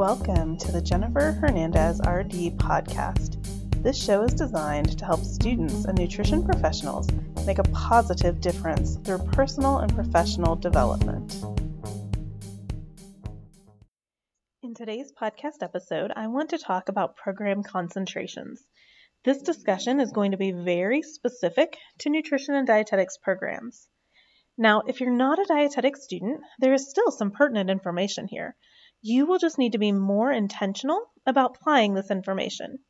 Welcome to the Jennifer Hernandez RD podcast. This show is designed to help students and nutrition professionals make a positive difference through personal and professional development. In today's podcast episode, I want to talk about program concentrations. This discussion is going to be very specific to nutrition and dietetics programs. Now, if you're not a dietetic student, there is still some pertinent information here. You will just need to be more intentional about applying this information.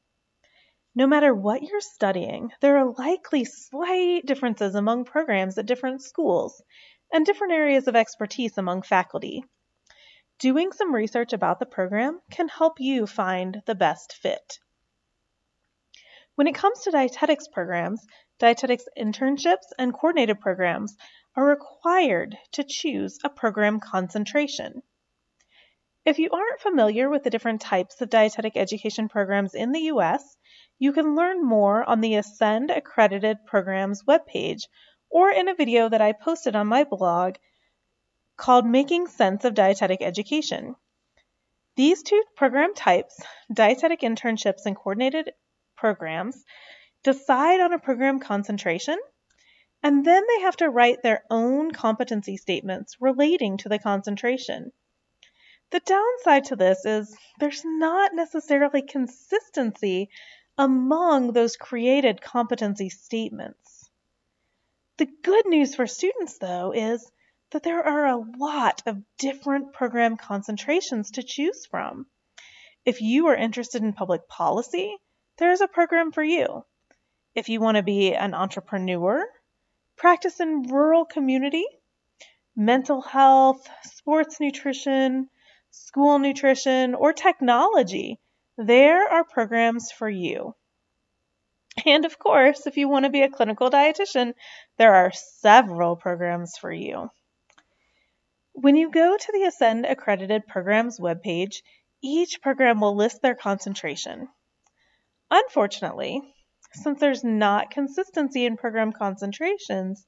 No matter what you're studying, there are likely slight differences among programs at different schools and different areas of expertise among faculty. Doing some research about the program can help you find the best fit. When it comes to dietetics programs, dietetics internships and coordinated programs are required to choose a program concentration. If you aren't familiar with the different types of dietetic education programs in the U.S., you can learn more on the ACEND Accredited Programs webpage or in a video that I posted on my blog called Making Sense of Dietetic Education. These two program types, dietetic internships and coordinated programs decide on a program concentration, and then they have to write their own competency statements relating to the concentration. The downside to this is there's not necessarily consistency among those created competency statements. The good news for students, though, is that there are a lot of different program concentrations to choose from. If you are interested in public policy, there is a program for you. If you want to be an entrepreneur, practice in rural community, mental health, sports nutrition, school nutrition, or technology, there are programs for you. And of course, if you want to be a clinical dietitian, there are several programs for you. When you go to the ACEND Accredited Programs webpage, each program will list their concentration. Unfortunately, since there's not consistency in program concentrations,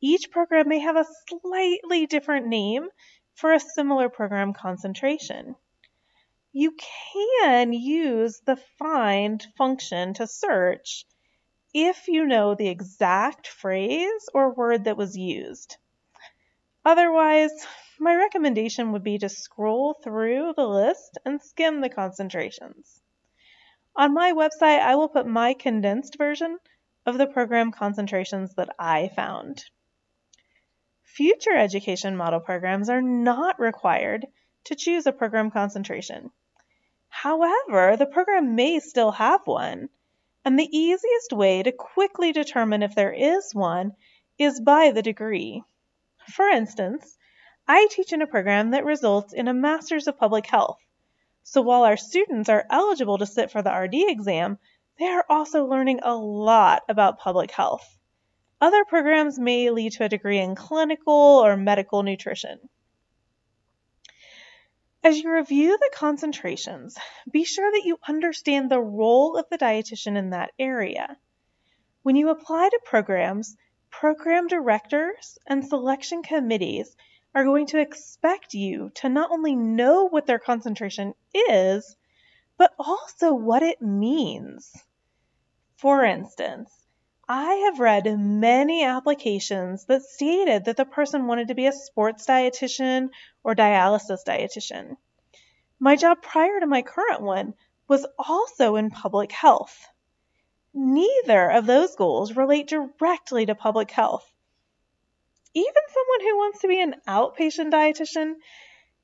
each program may have a slightly different name for a similar program concentration. You can use the find function to search if you know the exact phrase or word that was used. Otherwise, my recommendation would be to scroll through the list and skim the concentrations. On my website, I will put my condensed version of the program concentrations that I found. Future education model programs are not required to choose a program concentration. However, the program may still have one, and the easiest way to quickly determine if there is one is by the degree. For instance, I teach in a program that results in a Master's of Public Health. So while our students are eligible to sit for the RD exam, they are also learning a lot about public health. Other programs may lead to a degree in clinical or medical nutrition. As you review the concentrations, be sure that you understand the role of the dietitian in that area. When you apply to programs, program directors and selection committees are going to expect you to not only know what their concentration is, but also what it means. For instance, I have read many applications that stated that the person wanted to be a sports dietitian or dialysis dietitian. My job prior to my current one was also in public health. Neither of those goals relate directly to public health, even someone who wants to be an outpatient dietitian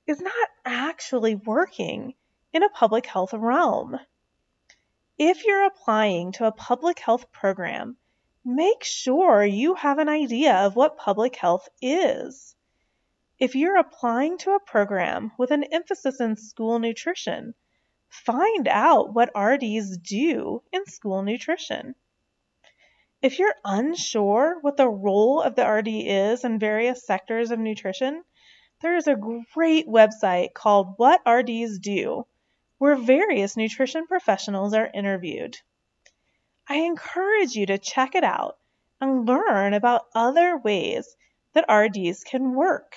is not actually working in a public health realm. If you're applying to a public health program, make sure you have an idea of what public health is. If you're applying to a program with an emphasis in school nutrition, find out what RDs do in school nutrition. If you're unsure what the role of the RD is in various sectors of nutrition, there is a great website called What RDs Do, where various nutrition professionals are interviewed. I encourage you to check it out and learn about other ways that RDs can work.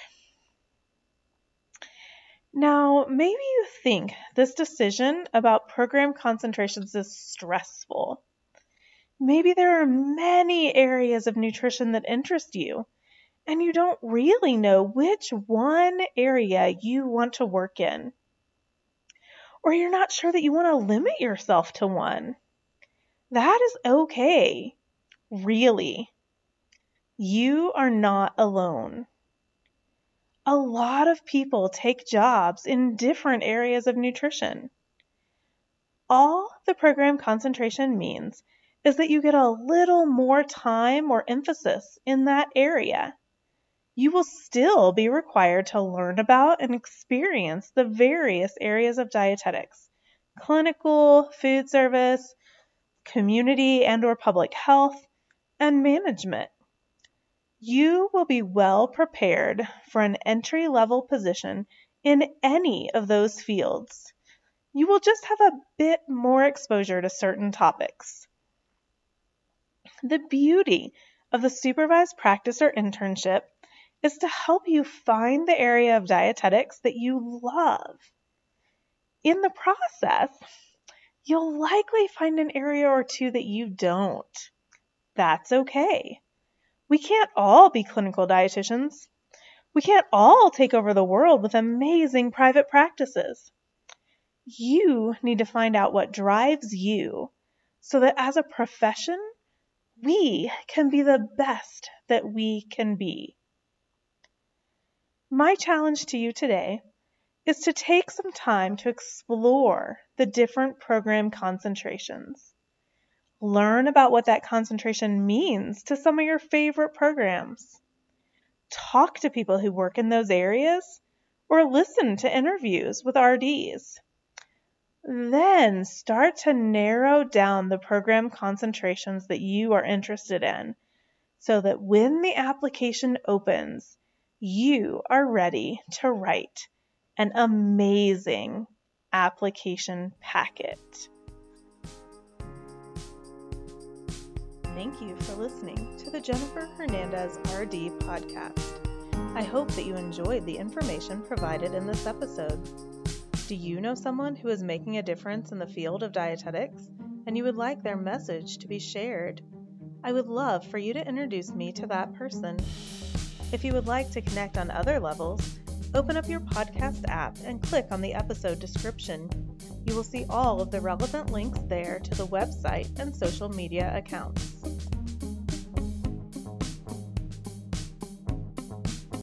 Now, maybe you think this decision about program concentrations is stressful. Maybe there are many areas of nutrition that interest you, and you don't really know which one area you want to work in. Or you're not sure that you want to limit yourself to one. That is okay. Really. You are not alone a lot of people take jobs in different areas of nutrition. All the program concentration means is that you get a little more time or emphasis in that area. You will still be required to learn about and experience the various areas of dietetics clinical, food service, community and or public health, and management you will be well prepared for an entry level position in any of those fields. You will just have a bit more exposure to certain topics. The beauty of the supervised practice or internship is to help you find the area of dietetics that you love. In the process, you'll likely find an area or two that you don't. That's okay. We can't all be clinical dietitians. We can't all take over the world with amazing private practices. You need to find out what drives you so that as a profession, we can be the best that we can be. My challenge to you today is to take some time to explore the different program concentrations. Learn about what that concentration means to some of your favorite programs. Talk to people who work in those areas or listen to interviews with RDs. Then start to narrow down the program concentrations that you are interested in so that when the application opens, you are ready to write an amazing application packet. Thank you for listening to the Jennifer Hernandez RD podcast. I hope that you enjoyed the information provided in this episode. Do you know someone who is making a difference in the field of dietetics and you would like their message to be shared? I would love for you to introduce me to that person. If you would like to connect on other levels, open up your podcast app and click on the episode description. You will see all of the relevant links there to the website and social media accounts.